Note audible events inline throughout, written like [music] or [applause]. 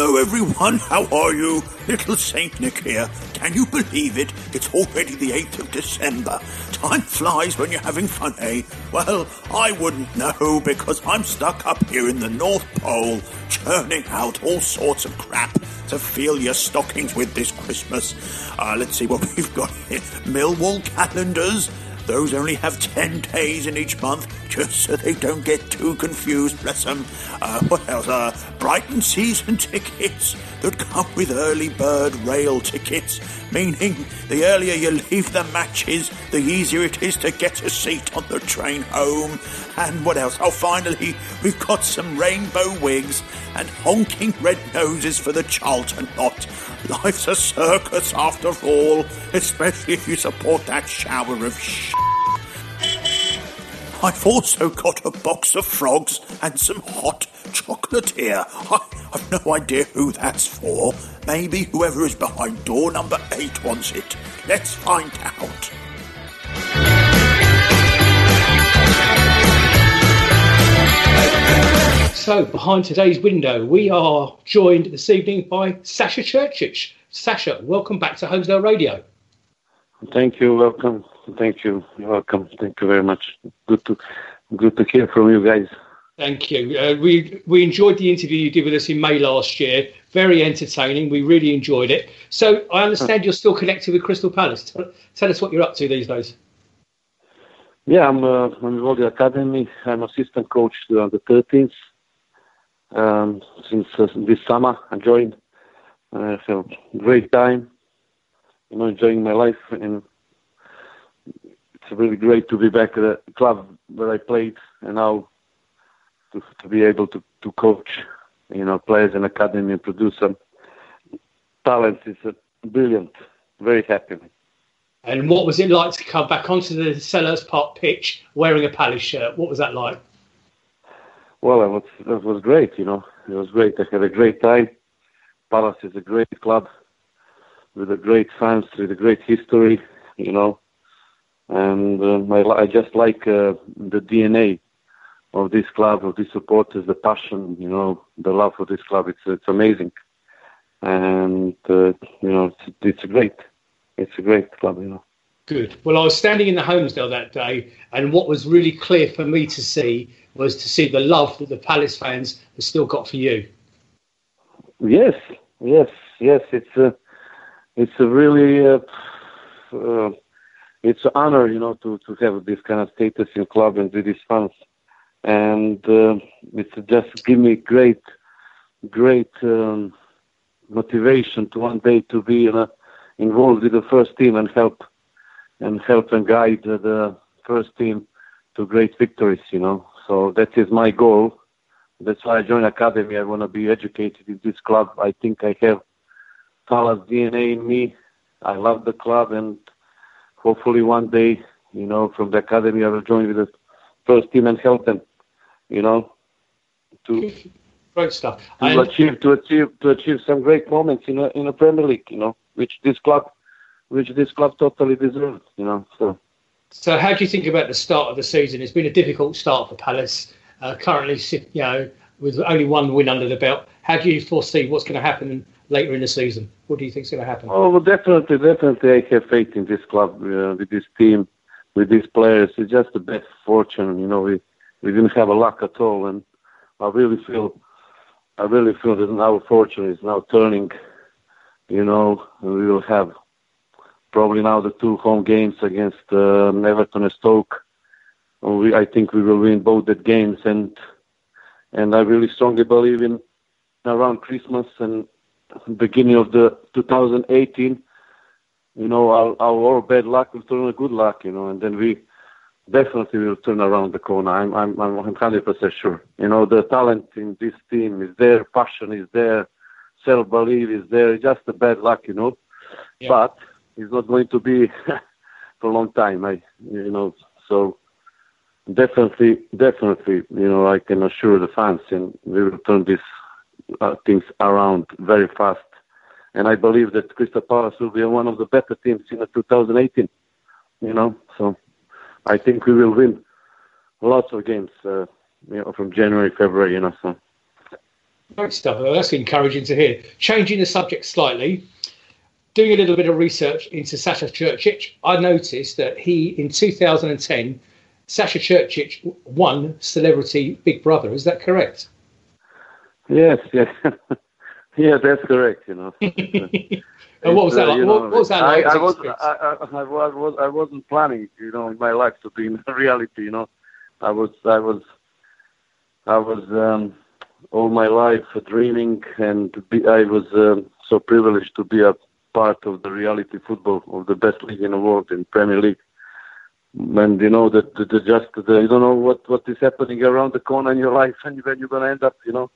Hello, everyone. How are you? Little Saint Nick here. Can you believe it? It's already the 8th of December. Time flies when you're having fun, eh? Well, I wouldn't know because I'm stuck up here in the North Pole, churning out all sorts of crap to fill your stockings with this Christmas. Uh, let's see what [laughs] we've got here. Millwall calendars. Those only have 10 days in each month, just so they don't get too confused, bless them. Uh, what else? Uh, Brighton season [laughs] tickets that come with early bird rail tickets, meaning the earlier you leave the matches, the easier it is to get a seat on the train home. And what else? Oh, finally, we've got some rainbow wigs and honking red noses for the Charlton lot. Life's a circus after all, especially if you support that shower of sh. I've also got a box of frogs and some hot chocolate here. I, I've no idea who that's for. Maybe whoever is behind door number eight wants it. Let's find out. So, behind today's window, we are joined this evening by Sasha Churchich. Sasha, welcome back to Holmesdale Radio. Thank you. Welcome. Thank you. You're welcome. Thank you very much. Good to good to hear from you guys. Thank you. Uh, we we enjoyed the interview you did with us in May last year. Very entertaining. We really enjoyed it. So I understand you're still connected with Crystal Palace. Tell, tell us what you're up to these days. Yeah, I'm uh, I'm involved in the academy. I'm assistant coach to the 13th. Um, since uh, this summer, I joined. I have a great time. You know, enjoying my life, and it's really great to be back at the club where I played, and now to, to be able to, to coach, you know, players in academy and produce some talent is brilliant. Very happy. And what was it like to come back onto the Selhurst Park pitch wearing a Palace shirt? What was that like? Well, it was, it was great, you know. It was great. I had a great time. Palace is a great club with a great fans, with a great history, you know. And um, I, I just like uh, the DNA of this club, of these supporters, the passion, you know, the love for this club. It's it's amazing, and uh, you know, it's, it's great. It's a great club, you know. Good. Well, I was standing in the Holmesdale that day, and what was really clear for me to see was to see the love that the Palace fans have still got for you. Yes, yes, yes. It's a, it's a really, uh, uh, it's an honor, you know, to to have this kind of status in club and with these fans, and uh, it's just give me great, great um, motivation to one day to be involved with the first team and help, and help and guide the first team to great victories, you know. So that is my goal. That's why I joined academy. I want to be educated in this club. I think I have Palace DNA in me. I love the club, and hopefully one day, you know, from the academy, I will join with the first team and help them, you know, to Great stuff. to And- achieve to achieve to achieve some great moments in a in a Premier League, you know, which this club which this club totally deserves, you know. So So, how do you think about the start of the season? It's been a difficult start for Palace. Uh, currently, you know, with only one win under the belt. How do you foresee what's going to happen later in the season? What do you think is going to happen? Oh, well, definitely, definitely, I have faith in this club, uh, with this team, with these players. It's just a bad fortune, you know. We we didn't have a luck at all, and I really feel, I really feel that our fortune is now turning. You know, we will have probably now the two home games against uh, Everton and Stoke. We, I think we will win both the games, and and I really strongly believe in around Christmas and beginning of the 2018, you know, our, our bad luck will turn to good luck, you know, and then we definitely will turn around the corner. I'm, I'm, I'm 100% sure. You know, the talent in this team is there, passion is there, self-belief is there. It's just a bad luck, you know, Yeah. but it's not going to be [laughs] for a long time. I, you know, so definitely, definitely, you know, I can assure the fans, and we will turn this uh, things around very fast. And I believe that Crystal Palace will be one of the better teams in the 2018. You know, so I think we will win lots of games. Uh, you know, from January, February. You know, so. Great stuff. Well, that's encouraging to hear. Changing the subject slightly, doing a little bit of research into Sasha Churchich, I noticed that he, in 2010, Sasha Churchich won Celebrity Big Brother. Is that correct? Yes, yes, [laughs] yeah, that's correct. You know. [laughs] And what was that uh, like? What, know, what was that I, like? as I, was? I, I, I was, I wasn't planning, you know, in my life to be in [laughs] reality. You know, I was, I was, I was um, all my life dreaming, and be, I was um, so privileged to be a part of the reality football of the best league in the world, in Premier League. And you know that the, the just the, you don't know what what is happening around the corner in your life, and when you're gonna end up, you know.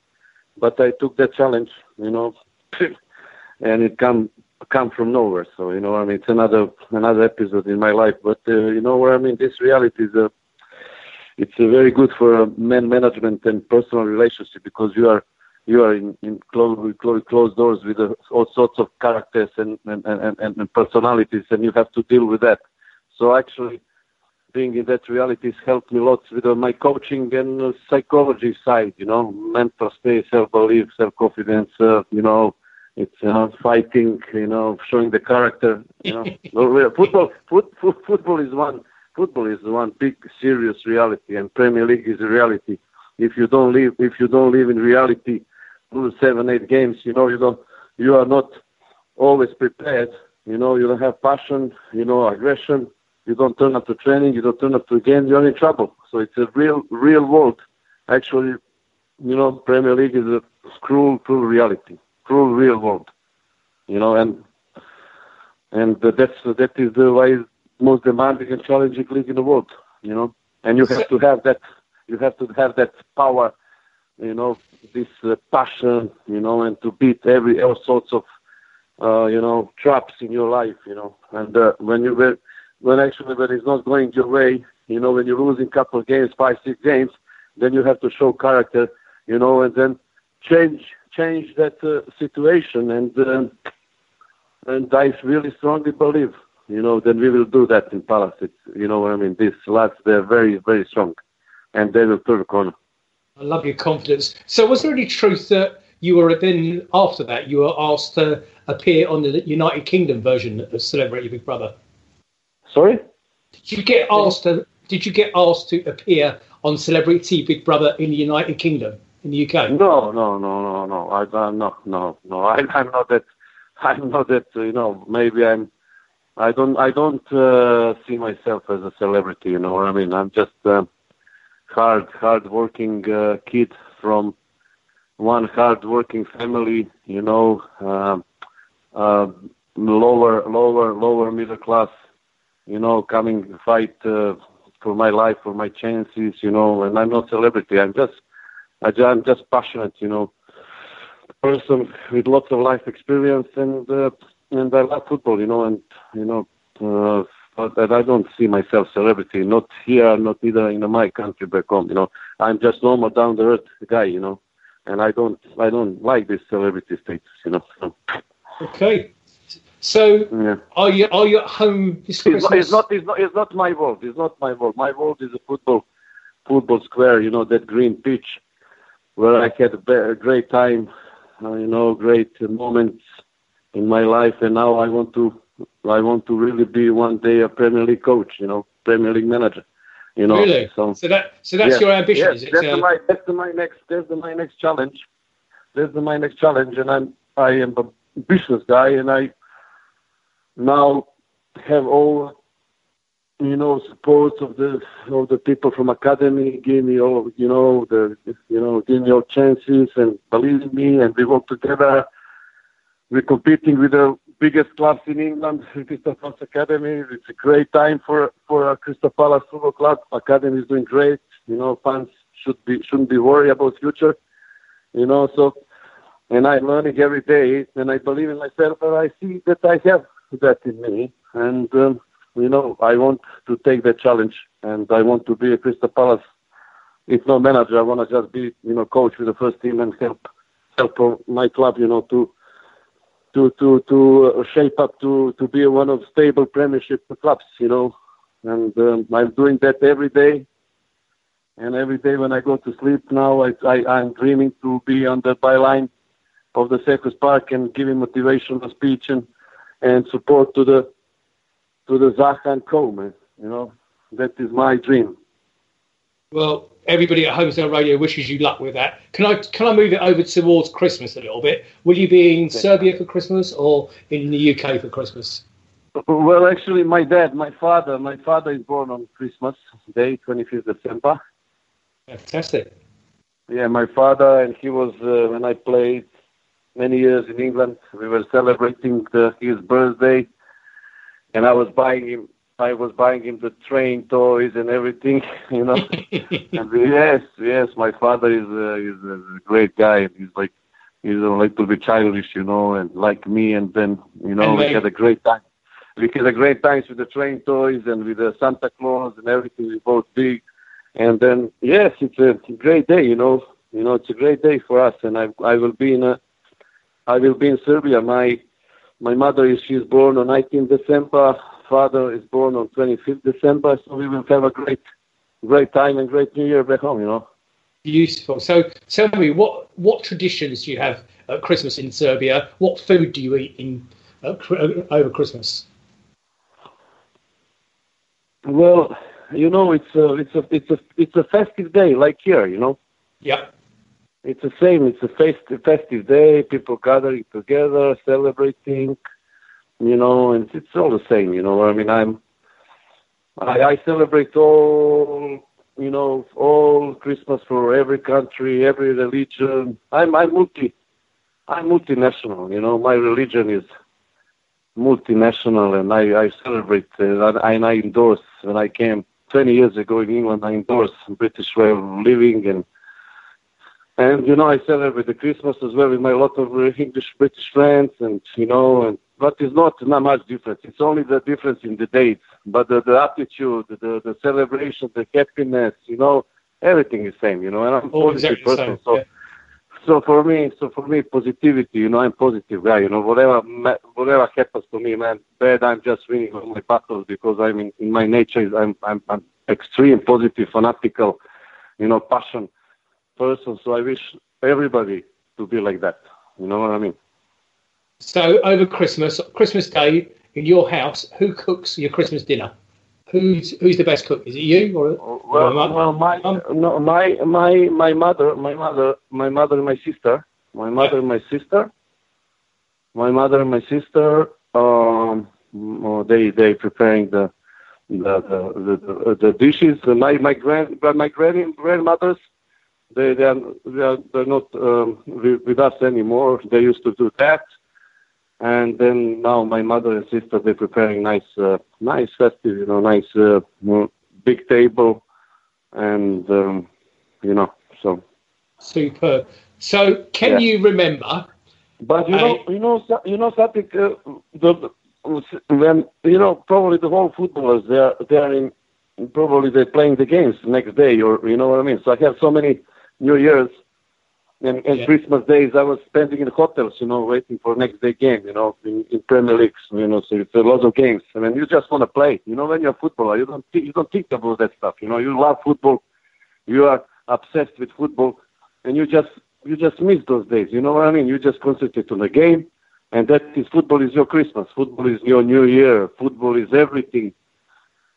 But I took that challenge, you know, [laughs] and it come come from nowhere. So you know, I mean, it's another another episode in my life. But uh, you know what I mean? This reality is a it's uh, very good for uh, man management and personal relationship because you are you are in in close with closed, doors with uh, all sorts of characters and, and and and personalities, and you have to deal with that. So actually. Being in that reality has helped me lots with uh, my coaching and uh, psychology side, you know, mental space, self-belief, self-confidence, uh, you know, it's uh, fighting, you know, showing the character. You know, [laughs] No, real- football, foot, foot, football is one. Football is one big serious reality, and Premier League is a reality. If you don't live, if you don't live in reality, lose seven, eight games, you know, you don't, you are not always prepared. You know, you don't have passion. You know, aggression. You don't turn up to training. You don't turn up to a game. You're in trouble. So it's a real, real world. Actually, you know, Premier League is a cruel, cruel reality, cruel real world. You know, and and that's that is the most demanding and challenging league in the world. You know, and you have to have that. You have to have that power. You know, this uh, passion. You know, and to beat every all sorts of uh, you know traps in your life. You know, and uh, when you when when actually when it's not going your way, you know, when you're losing couple of games, five six games, then you have to show character. You know, and then change change that uh, situation and uh, and I really strongly believe you know then we will do that in Palace it's, you know I mean these lads they're very very strong and they will turn the corner I love your confidence. So, was there any truth that you were then after that you were asked to appear on the United Kingdom version of Celebrity Big Brother? Sorry Did you get asked to? Did you get asked to appear on Celebrity Big Brother in the United Kingdom in the UK? no no no no no I I'm not no no [laughs] I, I'm not that I'm not that uh, you know maybe I'm I don't I don't uh, see myself as a celebrity you know what I mean I'm just uh, hard hard working uh, kid from one hard working family you know uh, uh, lower lower lower middle class you know coming to fight uh, for my life for my chances you know and I'm not celebrity I'm just I, I'm just passionate you know person with lots of life experience and uh, and I love football you know and you know uh, but but I don't see myself celebrity not here not either in my country back home you know I'm just normal down the earth guy, you know, and I don't I don't like this celebrity status, you know. So, Okay. So yeah. are you are you at home this It's Christmas? not, it's not it's not it's not my world. It's not my world. My world is a football football square. You know that green pitch where I had a, great time. Uh, you know, great uh, moments in my life, and now I want to I want to really be one day a Premier League coach. You know, Premier League manager. You know, really? so So that so that's Yes, your ambition, yes, is it? That's to- my that's my next that's my next challenge. That's my next challenge, and I'm I am a business guy, and I now have all you know support of the of the people from academy. Give me all you know the you know give me all chances and believe in me, and we work together. We're competing with the biggest clubs in England, [laughs] Crystal Palace Academy. It's a great time for for Crystal Palace Football Club. Academy is doing great. You know, fans should be shouldn't be worried about future. You know, so and I'm learning every day, and I believe in myself, and I see that I have that in me, and um, you know, I want to take that challenge, and I want to be a Crystal Palace. If not manager, I want to just be, you know, coach with the first team and help help my club, you know, to to to to uh, shape up to to be one of stable Premiership clubs, you know, and um, I'm doing that every day. And every day when I go to sleep now, I, I I'm dreaming to be on the byline of the Selhurst Park and giving motivational speech and and support to the to the Zaha and Co. Man, you know, that is my dream. Well, everybody at Holmesdale Radio wishes you luck with that. Can I can I move it over towards Christmas a little bit? Will you be in Serbia for Christmas or in the UK for Christmas? Well, actually, my dad, my father, my father is born on Christmas Day, 25th December. Fantastic. Yeah, my father, and he was uh, when I played many years in England. We were celebrating the, his birthday, and I was buying him. I was buying him the train toys and everything, [laughs] you know. [laughs] and yes, yes, my father is uh, a, is a great guy. and He's like he's a little bit childish, you know, and like me. And then you know And we like- had a great time. We had a great times with the train toys and with the Santa Claus and everything. We both big. And then yes, it's a great day, you know. You know, it's a great day for us, and I I will be in a I will be in Serbia. My my mother is she's born on 19 December. Father is born on 25th December. So we will have a great great time and great New Year back home. You know. Beautiful. So tell me, what what traditions do you have at Christmas in Serbia? What food do you eat in uh, over Christmas? Well, you know, it's a it's a it's a it's a festive day like here. You know. Yep. It's the same. It's a festive, festive day. People gathering together, celebrating. You know, and it's all the same. You know, I mean, I'm. I, I celebrate all. You know, all Christmas for every country, every religion. I'm I'm multi. I'm multinational. You know, my religion is multinational, and I I celebrate uh, and, I, and I endorse. When I came 20 years ago in England, I endorsed British way of living and and you know, I celebrate the Christmas as well with my lot of uh, English British friends, and you know, and but it's not not much difference. It's only the difference in the dates, but the, the attitude, the the celebration, the happiness, you know, everything is same. You know, and I'm a All positive exactly person, same. so. yeah. So for me, so for me, positivity. You know, I'm positive guy. You know, whatever whatever happens to me, man, bad. I'm just winning all my battles because I'm in, in my nature. Is I'm I'm I'm extreme positive, fanatical, you know, passion person. So I wish everybody to be like that. You know what I mean? So over Christmas, Christmas Day in your house, who cooks your Christmas dinner? Who's who's the best cook? Is it you or, or Well, mum? well, my no, my my my mother, my mother, my mother and my sister, my mother and my sister, my mother and my sister. Um, oh, they they preparing the the the the, the dishes. My my grand my grand grandmothers. They they are, they are they're not um, with, with us anymore. They used to do that. And then now my mother and sister they're preparing nice, uh, nice festive, you know, nice uh, big table, and um, you know, so. Superb. So can Yeah. you remember? But you know, I- you know, you know something. Uh, the when you know, probably the whole footballers they are they are in probably they're playing the games next day, or you know what I mean. So I have so many New Year's and, and Yeah. Christmas days I was spending in hotels, you know, waiting for next day game, you know, in, in Premier Leagues, you know. So it's a lot of games. I mean, you just want to play. You know, when you're a footballer, you don't thi- you don't think about that stuff. You know, you love football, you are obsessed with football, and you just you just miss those days. You know what I mean? You just concentrate on the game, and that is football is your Christmas. Football is your New Year. Football is everything.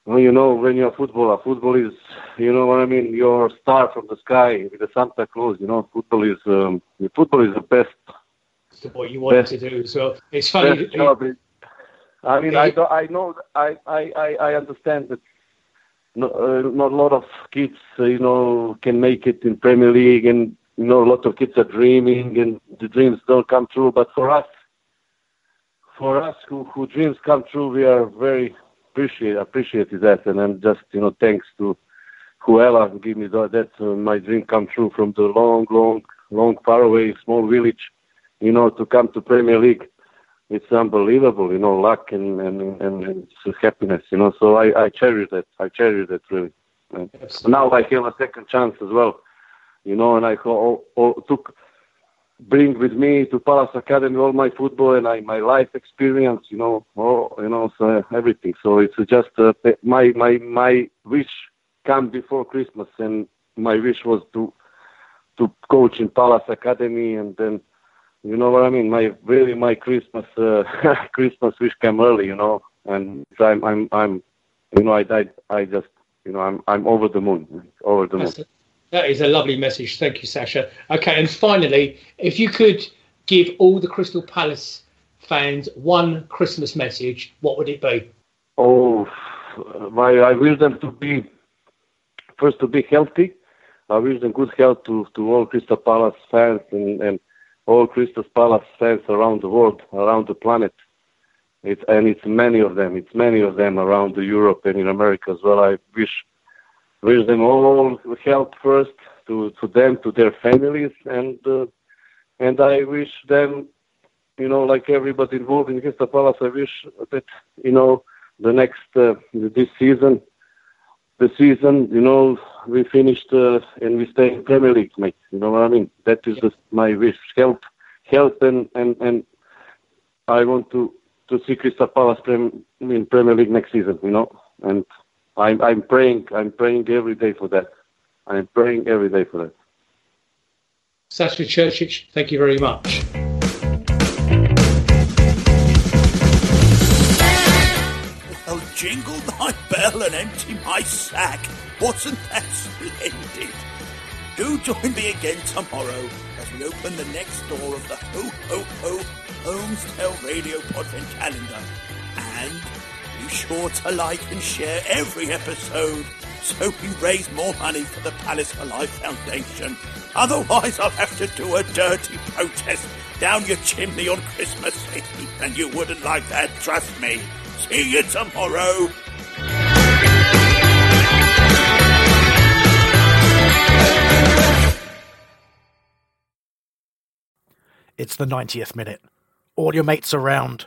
Well, you know, when you're a footballer, football is, you know what I mean, your star from the sky with the Santa Claus. You know, football is, um, football is the best. It's what you wanted Best- to do as well. It's funny. It- I mean, Yeah, I, do, I know, I, I, I, I understand that no, uh, not a lot of kids, uh, you know, can make it in Premier League, and you know, a lot of kids are dreaming, and the dreams don't come true. But for us, for us who, who dreams come true, we are very appreciate appreciated that, and I'm just you know thanks to whoever give me that, that uh, my dream come true from the long, long, long far away small village, you know, to come to Premier League. It's unbelievable, you know, luck and and and, and happiness, you know. So I I cherish that. I cherish that really. And now I have a second chance as well, you know, and I ho- ho- took bring with me to Palace Academy all my football and I, my life experience, you know, all, you know, so everything. So it's just uh, my my my wish come before Christmas, and my wish was to to coach in Palace Academy, and then you know what I mean. My really my Christmas uh, [laughs] Christmas wish came early, you know, and I'm I'm I'm you know I I I just you know I'm I'm over the moon, over the moon. That is a lovely message. Thank you, Sasha. Okay, and finally, if you could give all the Crystal Palace fans one Christmas message, what would it be? Oh, my, I wish them to be first to be healthy. I wish them good health to, to all Crystal Palace fans and, and all Crystal Palace fans around the world, around the planet. It's and it's many of them. It's many of them around Europe and in America as well. I wish wish them all health first to, to them, to their families, and uh, and I wish them you know, like everybody involved in Crystal Palace, I wish that, you know, the next, uh, this season, the season, you know, we finished uh, and we stay in Premier League, mate. You know what I mean? That is just my wish. Health, health, and and and I want to to see Crystal Palace in Premier League next season. You know, and I'm I'm praying, I'm praying every day for that. I'm praying every day for that. Sasha Churchich, thank you very much. Oh, jingle my bell and empty my sack. Wasn't that splendid? Do join me again tomorrow as we open the next door of the Ho Ho Ho Holmesdale Radio Podvent calendar. And be sure to like and share every episode so we raise more money for the Palace for Life Foundation. Otherwise, I'll have to do a dirty protest down your chimney on Christmas Eve, and you wouldn't like that, trust me. See you tomorrow. It's the 90th minute. All your mates around.